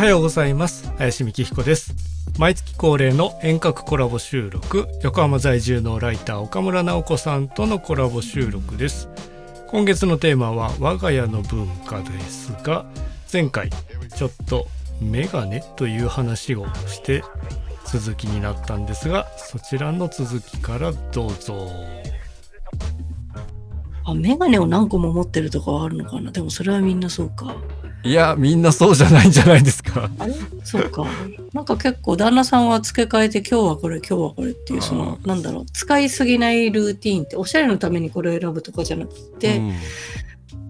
はようございます。林美希彦です。毎月恒例の遠隔コラボ収録。横浜在住のライター岡村直子さんとのコラボ収録です。今月のテーマは我が家の文化ですが前回ちょっとメガネという話をして続きになったんですがそちらの続きからどうぞ。あ、メガネを何個も持ってるとかはあるのかな。でもそれはみんなそうか。いやみんなそうじゃないんじゃないですか。あれ？そうか。なんか結構旦那さんは付け替えて今日はこれ今日はこれっていうそのあなんだろう。使いすぎないルーティーンっておしゃれのためにこれを選ぶとかじゃなくて、うん。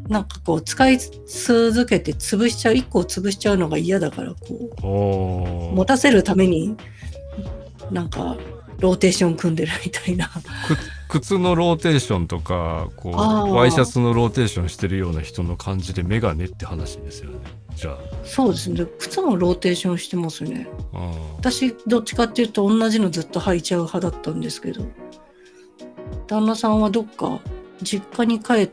なんかこう使い続けて潰しちゃう一個を潰しちゃうのが嫌だからこう持たせるためになんかローテーション組んでるみたいな。靴のローテーションとかこうワイシャツのローテーションしてるような人の感じでメガネって話ですよねじゃそうですね。靴もローテーションしてますね。ああ私どっちかっていうと同じのずっと履いちゃう派だったんですけど旦那さんはどっか実家に帰っ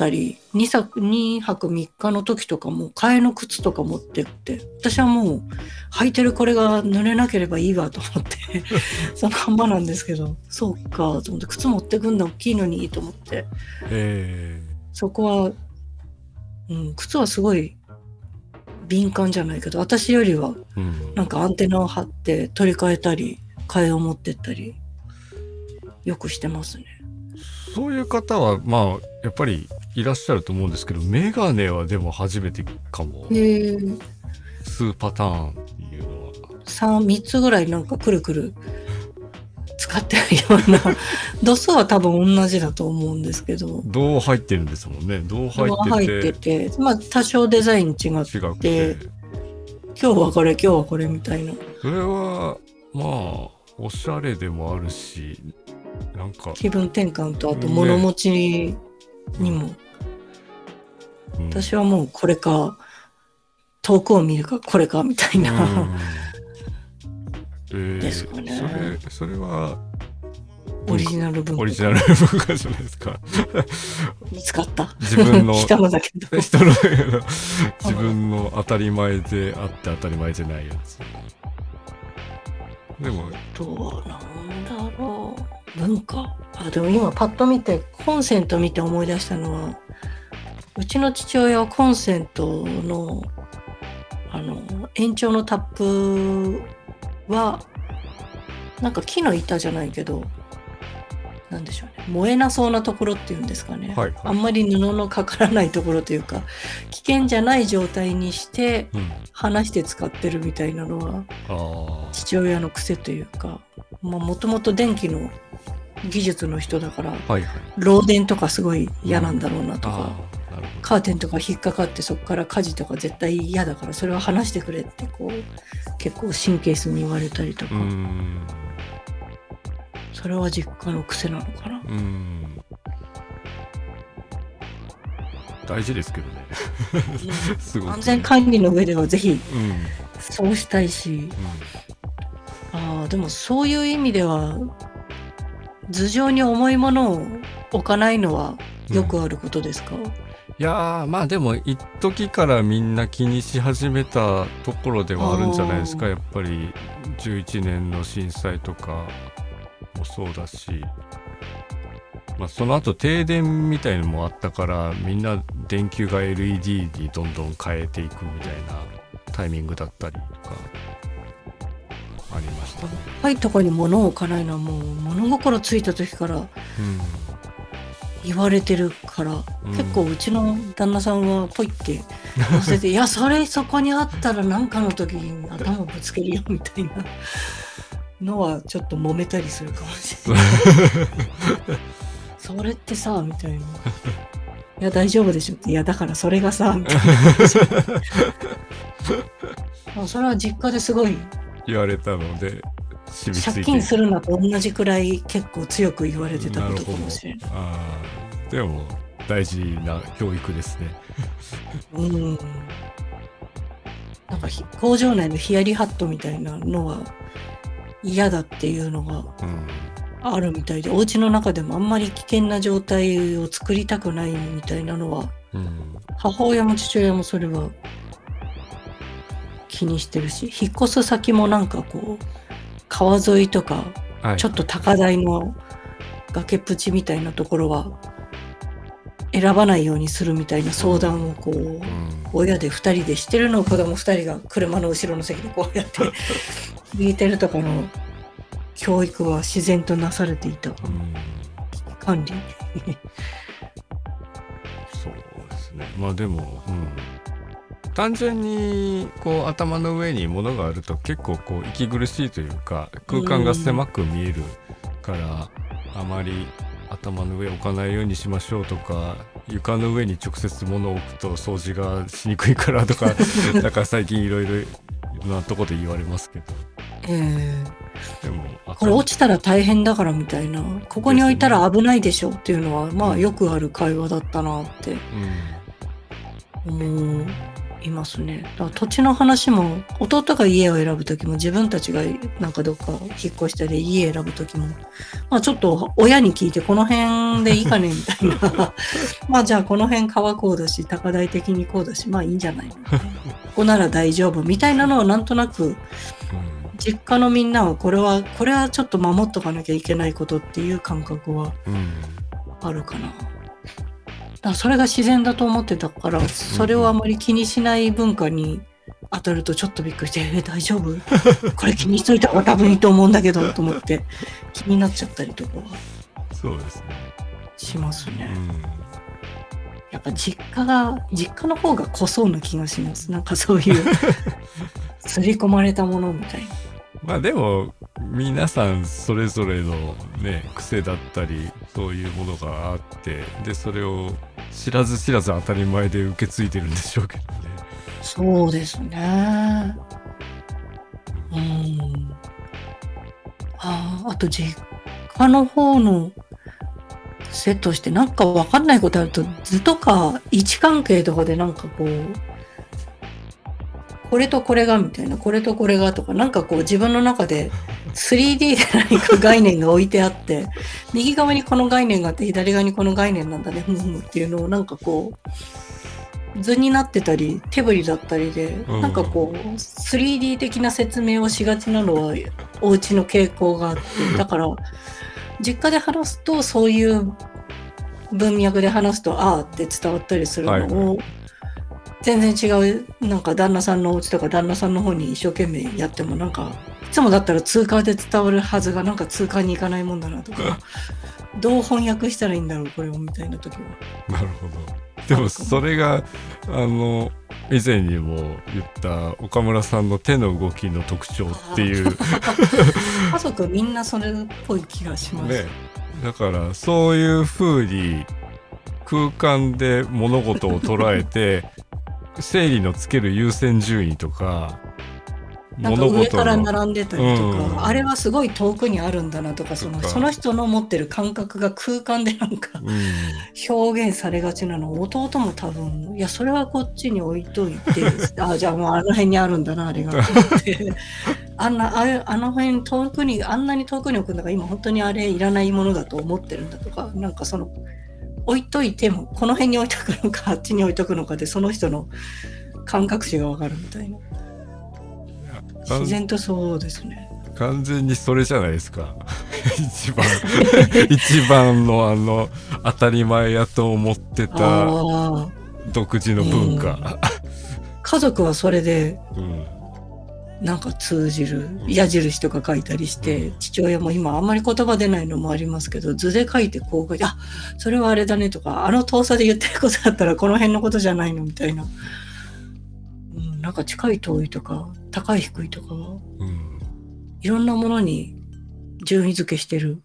たり2泊 ,2 泊3日の時とかも替えの靴とか持ってって。私はもう履いてるこれが濡れなければいいわと思って そのまんまなんですけど。そうかと思って靴持ってくんだ大きいのにと思って。えそこは、うん、靴はすごい敏感じゃないけど私よりはなんかアンテナを張って取り替えたり替えを持ってったりよくしてますね。そういう方はまあやっぱりいらっしゃると思うんですけどメガネはでも初めてかも。へえ。数パターンっていうのは。3, 3つぐらいなんかくるくる。使ってるような。度数は多分同じだと思うんですけど。銅入ってるんですもんね。銅入入ってて。ってて。まあ多少デザイン違って。違くて。今日はこれ今日はこれみたいな。それはまあおしゃれでもあるしなんか、気分転換とあとね物持ちにも、うん私はもうこれか遠くを見るかこれかみたいな。うんえーですかねそれそれはオリジナル文化オリジナル文化じゃないですか見つかった。自分の 人のだけど。人の自分の当たり前であって当たり前じゃないやつでもどうなんだろう。文化？あ、でも今パッと見て、コンセント見て思い出したのは、うちの父親はコンセントの、あの、延長のタップは、なんか木の板じゃないけど、なんでしょうね。燃えなそうなところっていうんですかね。はいあんまり布のかからないところというか、危険じゃない状態にして、うん。離して使ってるみたいなのは、ああ父親の癖というかもともと電気の技術の人だからはいはい。漏電とかすごい嫌なんだろうなとか、ああなるほカーテンとか引っかかってそこから火事とか絶対嫌だからそれは離してくれってこう結構神経質に言われたりとか、それは実家の癖なのかな。大事ですけど ね。安全管理の上ではぜひうん。うんそうしたいし。ああでもそういう意味では頭上に重いものを置かないのはよくあることですか、いやーまあでも一時からみんな気にし始めたところではあるんじゃないですかあやっぱり。11年の震災とかもそうだし、まあ、その後停電みたいのもあったからみんな電球が LED にどんどん変えていくみたいなタイミングだったりとかありましたね。はいとかに物を置かないのはもう物心ついた時から。うん言われてるから、うん結構うちの旦那さんはポイって乗せて「いやそれそこにあったら何かの時に頭ぶつけるよ」みたいなのはちょっと揉めたりするかもしれない。それってさみたいな。いや大丈夫でしょっていやだからそれがさみたいな それは実家ですごい言われたので借金するなと同じくらい結構強く言われてたことかもしれない。あーでも大事な教育ですね。うん。なんかひ工場内のヒヤリハットみたいなのは嫌だっていうのがうんあるみたいで、お家の中でもあんまり危険な状態を作りたくないみたいなのは、うん母親も父親もそれは気にしてるし引っ越す先もなんかこう川沿いとかはい。ちょっと高台の崖っぷちみたいなところは選ばないようにするみたいな相談をこううん。親で2人でしてるのを子供2人が車の後ろの席でこうやって 聞いてるとかの教育は自然となされていたうん。管理。そうですね。まあでも、うん、単純にこう頭の上に物があると結構こう息苦しいというか空間が狭く見えるから、あまり頭の上置かないようにしましょうとか床の上に直接物を置くと掃除がしにくいからとか だから最近いろいろなとこで言われますけど。えーでもこれ落ちたら大変だからみたいな。ここに置いたら危ないでしょっていうのはまあよくある会話だったなって思いますね。だから土地の話も弟が家を選ぶ時も自分たちがなんかどっか引っ越したり家選ぶ時もまあちょっと親に聞いてこの辺でいいかねみたいな まあじゃあこの辺川こうだし高台的にこうだしまあいいんじゃないここなら大丈夫みたいなのをなんとなくうん実家のみんなはこれはこれはちょっと守っとかなきゃいけないことっていう感覚はうんうんあるかな。だからそれが自然だと思ってたからそれをあまり気にしない文化に当たるとちょっとびっくりして「え大丈夫？これ気にしといた方が多分いいと思うんだけど」と思って気になっちゃったりとかはそうですね。しますね。うんやっぱ実家が実家の方が濃そうな気がしますなんかそういう 刷り込まれたものみたいな。まあでも皆さんそれぞれのね癖だったりそういうものがあってでそれを知らず知らず当たり前で受け継いでるんでしょうけどね。そうですね。うん。ああ、あと実家の方のセットしてなんかわかんないことあると図とか位置関係とかでなんかこうこれとこれがみたいなこれとこれがとかなんかこう自分の中で 3D で何か概念が置いてあって 右側にこの概念があって左側にこの概念なんだねふむふむっていうのをなんかこう図になってたり手振りだったりで、うん。なんかこう 3D 的な説明をしがちなのはお家の傾向があって だから実家で話すとそういう文脈で話すとああって伝わったりするのを、全然違うなんか旦那さんのお家とか旦那さんの方に一生懸命やってもなんかいつもだったら通貨で伝わるはずがなんか通貨に行かないもんだなとかどう翻訳したらいいんだろうこれをみたいな時は。なるほど。でもそれがあの以前にも言った岡村さんの手の動きの特徴っていう 家族みんなそれっぽい気がします。ねだからそういう風に空間で物事を捉えて整理のつける優先順位とかなんか物上から並んでたりとか、うん。あれはすごい遠くにあるんだなとかそのその人の持ってる感覚が空間でなんかうん。表現されがちなの弟も多分いやそれはこっちに置いといて あじゃあもうあの辺にあるんだなあれがって。あんなあれあの辺遠くにあんなに遠くに置くんだから今本当にあれいらないものだと思ってるんだとかなんかその置いといてもこの辺に置いとくのか あっちに置いとくのかでその人の感覚値がわかるみたいな。自然とそうですね。完全にそれじゃないですか。一番 一番のあの当たり前やと思ってた独自の文化、家族はそれでうんなんか通じる矢印とか書いたりして、うん。父親も今あんまり言葉出ないのもありますけど図で書いてこう書いてあそれはあれだねとかあの遠さで言ってることだったらこの辺のことじゃないのみたいな、うん、なんか近い遠いとか高い低いとかうん。いろんなものに順位付けしてる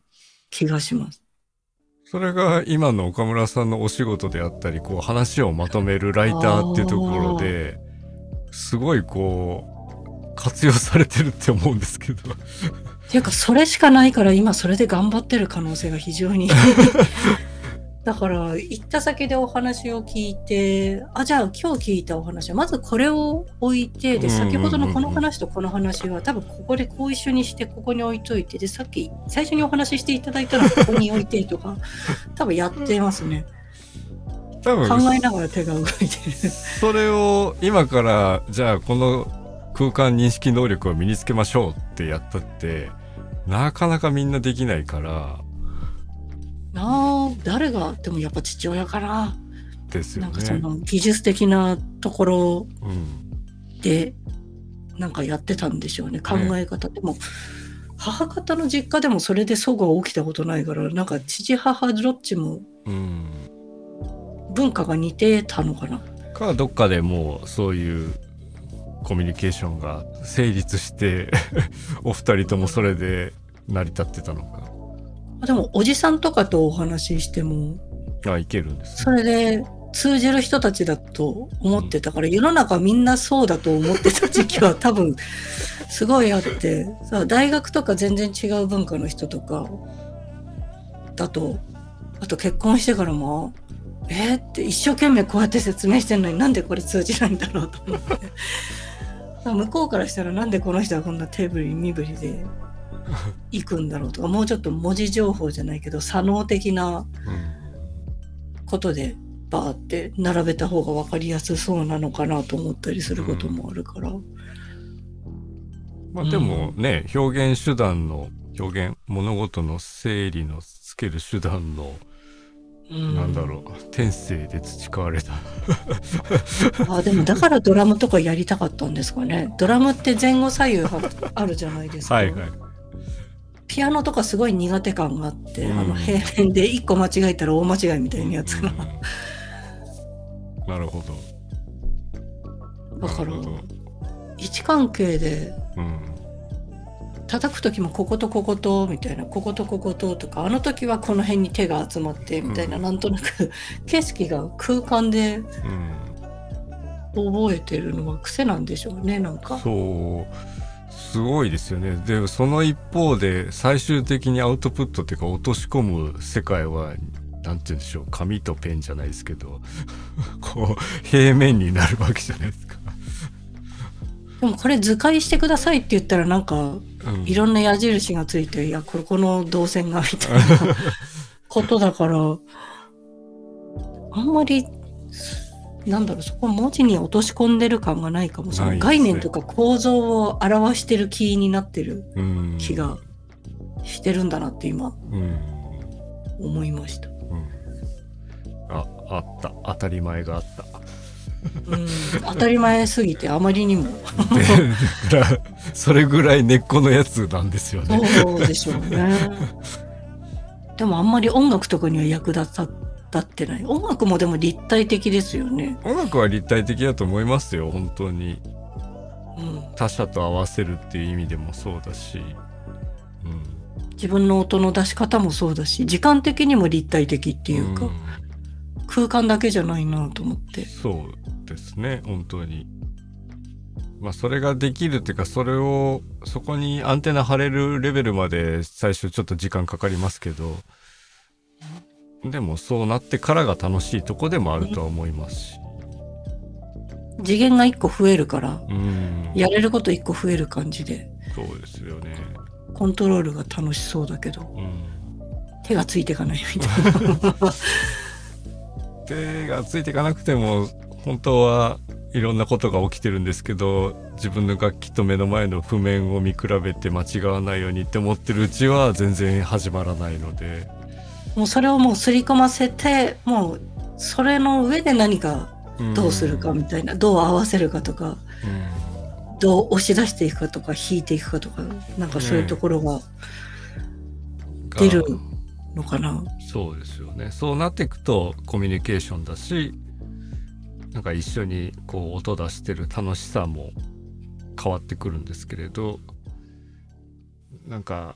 気がします。それが今の岡村さんのお仕事であったりこう話をまとめるライターっていうところですごいこう活用されてるって思うんですけど。っていうかそれしかないから今それで頑張ってる可能性が非常に。だから行った先でお話を聞いてあじゃあ今日聞いたお話はまずこれを置いてで先ほどのこの話とこの話は多分ここでこう一緒にしてここに置いといてでさっき最初にお話ししていただいたのはここに置いてとか 多分やってますね。多分。考えながら手が動いてる。それを今からじゃあこの空間認識能力を身につけましょうってやったってなかなかみんなできないから。あー誰が？でもやっぱ父親かなですよなんかそね。の技術的なところうん、でなんかやってたんでしょうね考え方、でも母方の実家でもそれで齟齬起きたことないからなんか父母どっちもうん、文化が似てたのかな。かどっかでもうそういうコミュニケーションが成立して お二人ともそれで成り立ってたのでもおじさんとかとお話ししてもかあいけるんですそれで通じる人たちだと思ってたから世の中みんなそうだと思ってた時期は 多分すごいあってさ大学とか全然違う文化の人とかだとあと結婚してからもえーって一生懸命こうやって説明してるのになんでこれ通じないんだろうと思って向こうからしたらなんでこの人はこんな手振り身振りで行くんだろうとかもうちょっと文字情報じゃないけど左脳的なうんことでバーって並べた方が分かりやすそうなのかなと思ったりすることもあるから、まあでもね、表現手段の表現物事の整理のつける手段の、うんなんだろう。天性で培われた。あでもだからドラムとかやりたかったんですかね。ドラムって前後左右はあるじゃないですか、はいはい。ピアノとかすごい苦手感があって、うん。あの平面で一個間違えたら大間違いみたいなやつが、うん。なるほど。だから位置関係でうん叩く時もこことこことみたいなこことここととかあの時はこの辺に手が集まってみたいな、うん。なんとなく景色が空間でうん覚えてるのは癖なんでしょうねなんか。そう。すごいですよね。でもその一方で最終的にアウトプットっていうか落とし込む世界はなんて言うんでしょう。紙とペンじゃないですけど こう平面になるわけじゃないですか。でもこれ図解してくださいって言ったらなんかうん。いろんな矢印がついていやこれこの動線がみたいな ことだからあんまりなんだろうそこ文字に落とし込んでる感がないかもその概念とか構造を表してる気になってるうん。気がしてるんだなって今うん。思いました。うん。ああった。当たり前があった。うん、当たり前すぎてあまりにも それぐらい根っこのやつなんですよね。そうでしょうね。でもあんまり音楽とかには役立た立ってない。音楽もでも立体的ですよね。音楽は立体的だと思いますよ本当にうん、他者と合わせるっていう意味でもそうだし、うん、自分の音の出し方もそうだし、時間的にも立体的っていうか、ん空間だけじゃないなと思って。そうですね本当に。まあそれができるっていうかそれをそこにアンテナ張れるレベルまで最初ちょっと時間かかりますけどでもそうなってからが楽しいとこでもあるとは思いますし。次元が一個増えるから、うん。やれること一個増える感じで、そうですよね。コントロールが楽しそうだけど、うん。手がついていかないみたいな。手がついていかなくても本当はいろんなことが起きてるんですけど自分の楽器と目の前の譜面を見比べて間違わないようにって思ってるうちは全然始まらないので、もうそれをもう刷り込ませて、もうそれの上で何かん。どうするかみたいな、どう合わせるかとか、どう押し出していくかとか引いていくかとかなんかそういうところが出るがのかな。そうですよね。そうなっていくとコミュニケーションだしなんか一緒にこう音出してる楽しさも変わってくるんですけれどなんか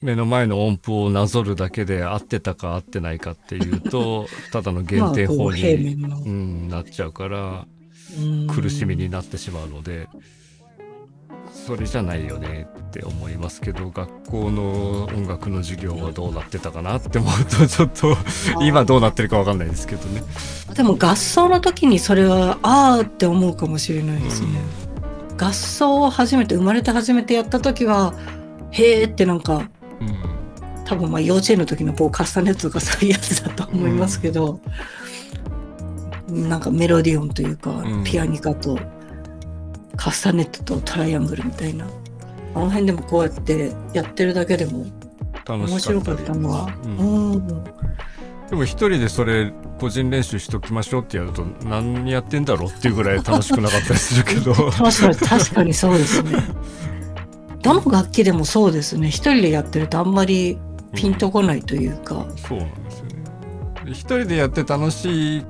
目の前の音符をなぞるだけで合ってたか合ってないかっていうと ただの減点まあこう法に、うん、なっちゃうからうん。苦しみになってしまうのでそれじゃないよねって思いますけど学校の音楽の授業はどうなってたかなって思うとちょっと今どうなってるかわかんないですけどね。でも合奏の時にそれはああって思うかもしれないですね。合奏を初めて生まれて初めてやった時はへーってなんかうん。多分まあ幼稚園の時のこうカスタネットとかそういうやつだと思いますけど、なんかメロディオンというか、うん。ピアニカとカスタネットとトライアングルみたいな。あの辺でもこうやってやってるだけでも楽面白かったのは、うん。うんでも一人でそれ個人練習しときましょうってやると何やってんだろうっていうぐらい楽しくなかったりするけど。確かにそうですね。どの楽器でもそうですね。一人でやってるとあんまりピンとこないというか、そうなんですよね。で一人でやって楽し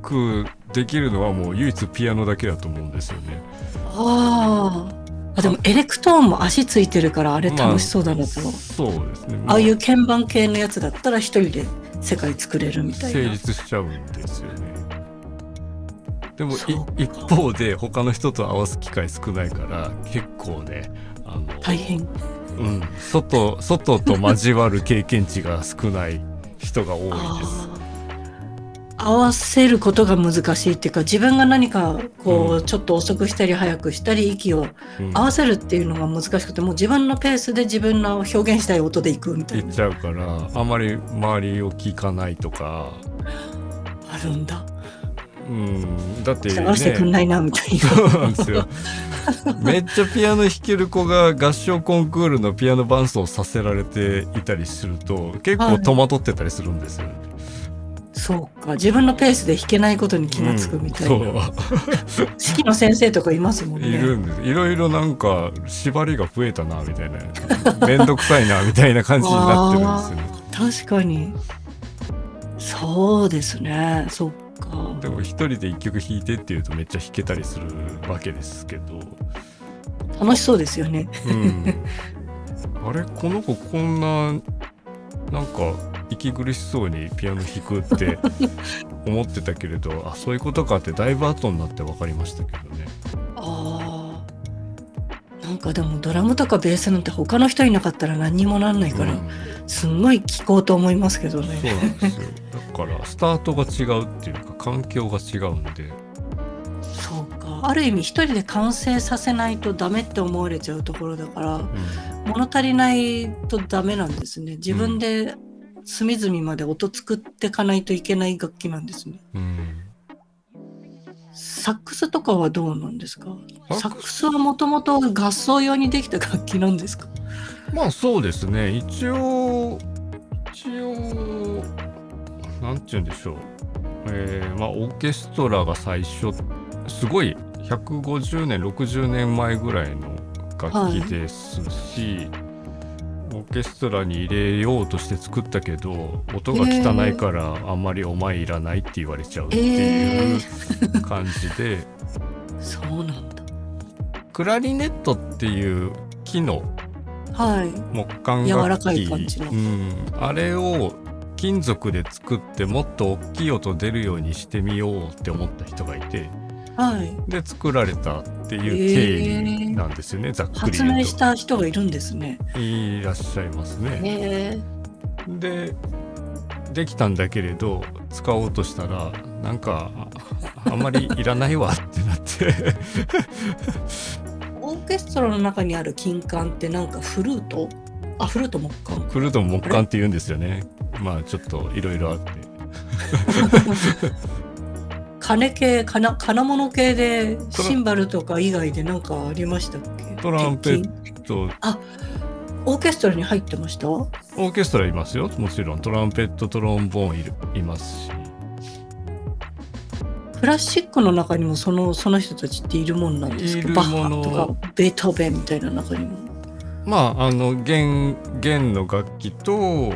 くできるのはもう唯一ピアノだけだと思うんですよね。あー。あでもエレクトーンも足ついてるからあれ楽しそうだなと、そうですね。ああいう鍵盤系のやつだったら一人で世界作れるみたい成な。立しちゃうんですよね。でも一方で他の人と合わす機会少ないから結構ねあの、大変。うん、外外と交わる経験値が少ない人が多いです合わせることが難しいっていうか自分が何かこう、うん。ちょっと遅くしたり早くしたり息をうん。合わせるっていうのが難しくてもう自分のペースで自分の表現したい音でいくみたいな。言っちゃうからあまり周りを聞かないとか、あるんだ。うん、だってね。合わせてくんないなみたいな。めっちゃピアノ弾ける子が合唱コンクールのピアノ伴奏させられていたりすると結構戸惑ってたりするんですよ、そうか。自分のペースで弾けないことに気がつくみたいな、うん指揮の先生とかいますもんそういね。るんです。いろいろなんか縛りが増えたなみたいな。めんどくさいなみたいな感じになってるんですよね。確かに。そうですね。そっか。でも一人で一曲弾いてっていうとめっちゃ弾けたりするわけですけど。楽しそうですよね。うん、あれこの子こんななんか息苦しそうにピアノ弾くって 思ってたけれどあそういうことかってだいぶ後になって分かりましたけどね。あー。なんかでもドラムとかベースなんて他の人いなかったら何にもなんないから、うん。すんごい聴こうと思いますけどそうね。なんですよ。だからスタートが違うっていうか環境が違うんで、そうか。ある意味一人で完成させないとダメって思われちゃうところだからうん。物足りないとダメなんですね。自分で隅々まで音作っていかないといけない楽器なんですね。うんサックスとかはどうなんですか？サックス？はもともと合奏用にできた楽器なんですか？まあそうですね。一応一応なんて言うんでしょう。えーまあオーケストラが最初すごい150年60年前ぐらいの楽器ですし、オーケストラに入れようとして作ったけど音が汚いからあんまりお前いらないって言われちゃうっていう感じで、そうなんだ。クラリネットっていう木のはい。木管楽器。かいうん、あれを金属で作ってもっと大きい音出るようにしてみようって思った人がいて。はい。で作られたっていう経緯なんですよね、ざっくり発明した人がいるんですね。いらっしゃいますね。へえでできたんだけれど使おうとしたらなんかああんまりいらないわってなって。オーケストラの中にある金管ってなんかフルート？あフルート木管。フルートも木管って言うんですよね。まあちょっといろいろあって 金系金金物系でシンバルとか以外で何かありましたっけ？トランペ鉄ット。筋オーケストラに入ってました？オーケストラいますよ。もちろん。トランペットトロンボーンいるいますし。クラシックの中にもそのその人たちっているもんなんですか？バッハとかベートーベンみたいな中にも。まああの弦弦の楽器と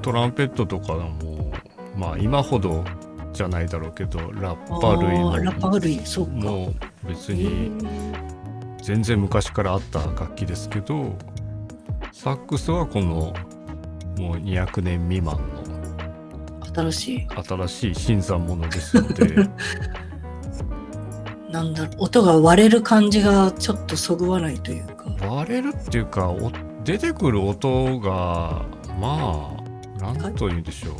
トランペットとかもまあ今ほどじゃないだろうけどラッパ類あーラッパの類そうか。もう別へにー。全然昔からあった楽器ですけどサックスはこのもう200年未満新しい。の新しい新参者ですので なんだろう音が割れる感じがちょっとそぐわないというか。割れるっていうかお出てくる音がまあなんと言うんでしょう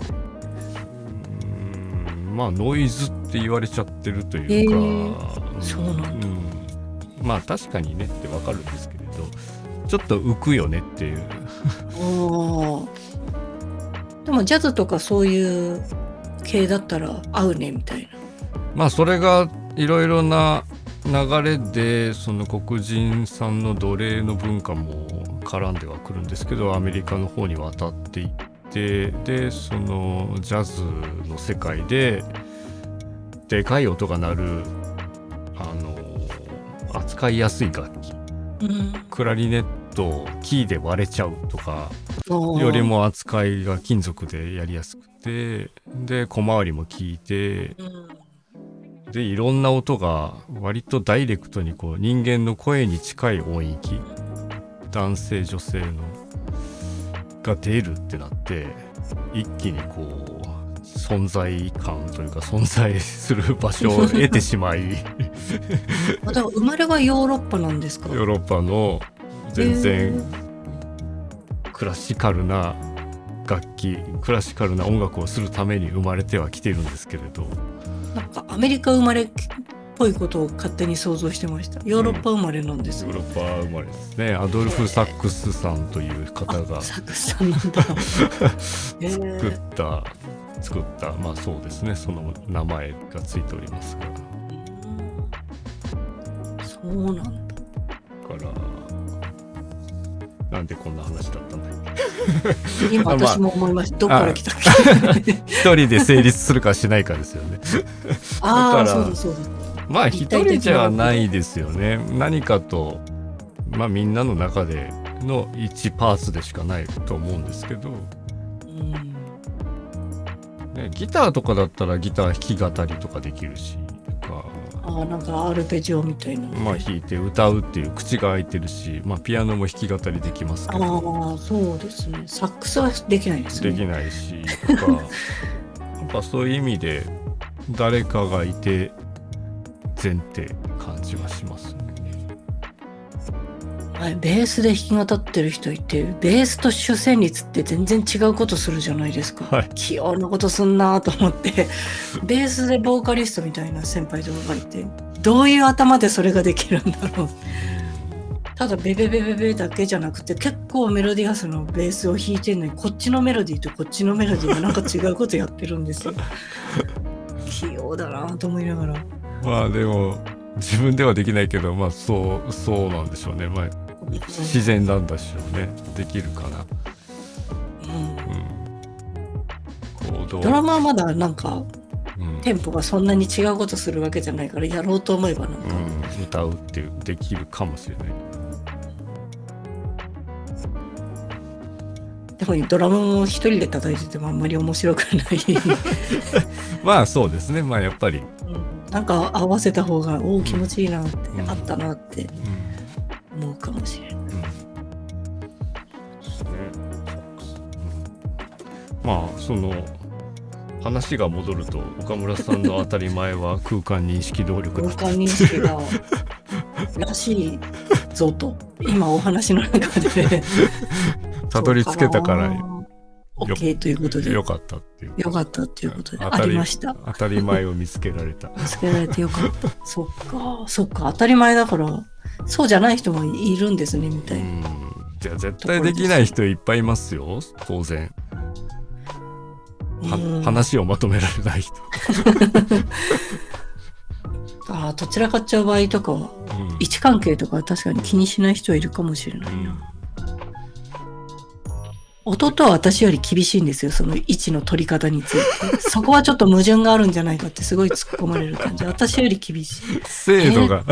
まあノイズって言われちゃってるというか、へーそうなんだ。ん。まあ確かにねってわかるんですけれど。ちょっと浮くよねっていう。でもジャズとかそういう系だったら合うねみたいな。まあそれがいろいろな流れでその黒人さんの奴隷の文化も絡んではくるんですけどアメリカの方に渡っていってでそのジャズの世界ででかい音が鳴るあの扱いやすい楽器。うん。クラリネットキーで割れちゃうとかよりも扱いが金属でやりやすくてで小回りも効いてうん。でいろんな音が割とダイレクトにこう人間の声に近い音域男性女性のが出るってなって一気にこう存在感というか存在する場所を 得てしまい。生まれはヨーロッパなんですか？ヨーロッパの全へ然ークラシカルな楽器クラシカルな音楽をするために生まれてはきてるんですけれど。なんかアメリカ生まれっぽいことを勝手に想像してました。ヨーロッパ生まれなんです。よ、ヨーロッパ生まれですね。アドルフ・サックスさんという方があサクさんなんだ。へ作ーった作ったまあそうですね。その名前がついておりますが。そうなんだ。だからなんでこんな話だったんだっけ今 私も思いました、どっから来たっけ 一人で成立するかしないかですよね。ああそうだそうだまあ一人じゃないですよね。何かとまあみんなの中での一パーツでしかないと思うんですけど、うん。ね、ギターとかだったらギター弾き語りとかできるしとか。ああなんかアルペジオみたいな。まあ弾いて歌うっていう口が開いてるし、まあ、ピアノも弾き語りできますけど。ああそうですね。サックスはできないですね。できないしとか。やっぱそういう意味で誰かがいて前提感じはしますね。はい、ベースで弾き語ってる人いてベースと主旋律って全然違うことするじゃないですか、はい。器用なことすんなと思って ベースでボーカリストみたいな先輩とかがいてどういう頭でそれができるんだろう。ただベベベベベだけじゃなくて結構メロディアスのベースを弾いてるのにこっちのメロディーとこっちのメロディーがなんか違うことやってるんですよ。器用だなと思いながらまあでも自分ではできないけどまあそうそうなんでしょうね。まあ自然なんでしょうね。できるかな。うんうん。行動。ドラマはまだなんかうんテンポがそんなに違うことするわけじゃないからやろうと思えばなんか、うん、歌うっていうできるかもしれない。でもドラムも一人で叩いててもあんまり面白くない、まあそうですね。まあやっぱり。うんなんか合わせた方がおお気持ちいいなって、うん。あったなってうん。思うかもしれない。うん。ですね。うんまあその話が戻ると岡村さんの当たり前は空間認識能力だ空間認識がらしいぞと今お話の中で たどり着けたからそうな。OK ということで。よかったっていう。よかったっていうことで。ありました。当たり前を見つけられた。見つけられてよかった。そっか、そっか、当たり前だから、そうじゃない人もいるんですね、みたいな。うん。じゃあ絶対できない人いっぱいいますよ当然。話をまとめられない人、ああ、どちらかっちゃう場合とかは、うん。位置関係とかは確かに気にしない人はいるかもしれないうんな。弟は私より厳しいんですよ、その位置の取り方について。そこはちょっと矛盾があるんじゃないかってすごい突っ込まれる感じ。私より厳しい。精度が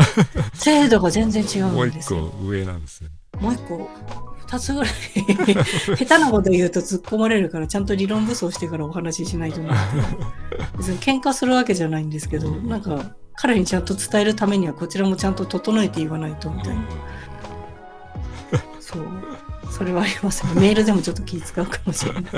精度が全然違もう一個うんですよ。上なんですねもう一個、二つぐらい 下手なこと言うと突っ込まれるから、ちゃんと理論武装してからお話ししないとな。別に喧嘩するわけじゃないんですけど、なんか、彼にちゃんと伝えるためには、こちらもちゃんと整えて言わないとみたいな。そう。それはあります。メールでもちょっと気使うかもしれない。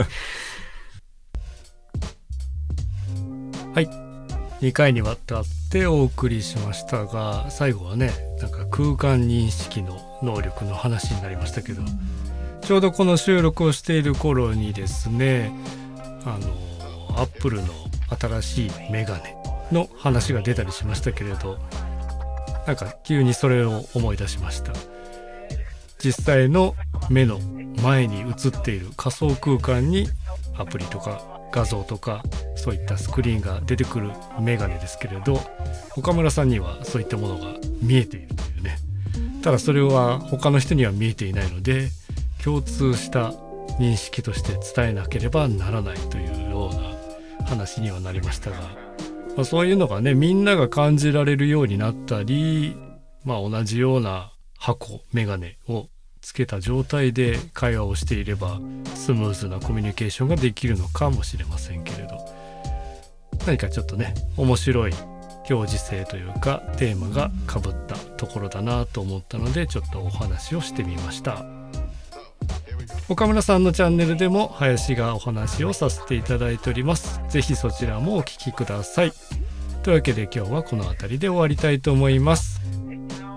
2回にわたってお送りしましたが最後はねなんか空間認識の能力の話になりましたけどちょうどこの収録をしている頃にですねあのアップルの新しいメガネの話が出たりしましたけれどなんか急にそれを思い出しました実際の目の前に映っている仮想空間にアプリとか画像とかそういったスクリーンが出てくるメガネですけれど岡村さんにはそういったものが見えているというね。ただそれは他の人には見えていないので共通した認識として伝えなければならないというような話にはなりましたが、まあ、そういうのがねみんなが感じられるようになったり、まあ、同じような箱メガネをつけた状態で会話をしていればスムーズなコミュニケーションができるのかもしれませんけれど。何かちょっとね面白い表示性というかテーマがかぶったところだなと思ったのでちょっとお話をしてみました。岡村さんのチャンネルでも林がお話をさせていただいております。是非そちらもお聴きください。というわけで今日はこの辺りで終わりたいと思います。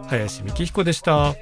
林幹彦でした。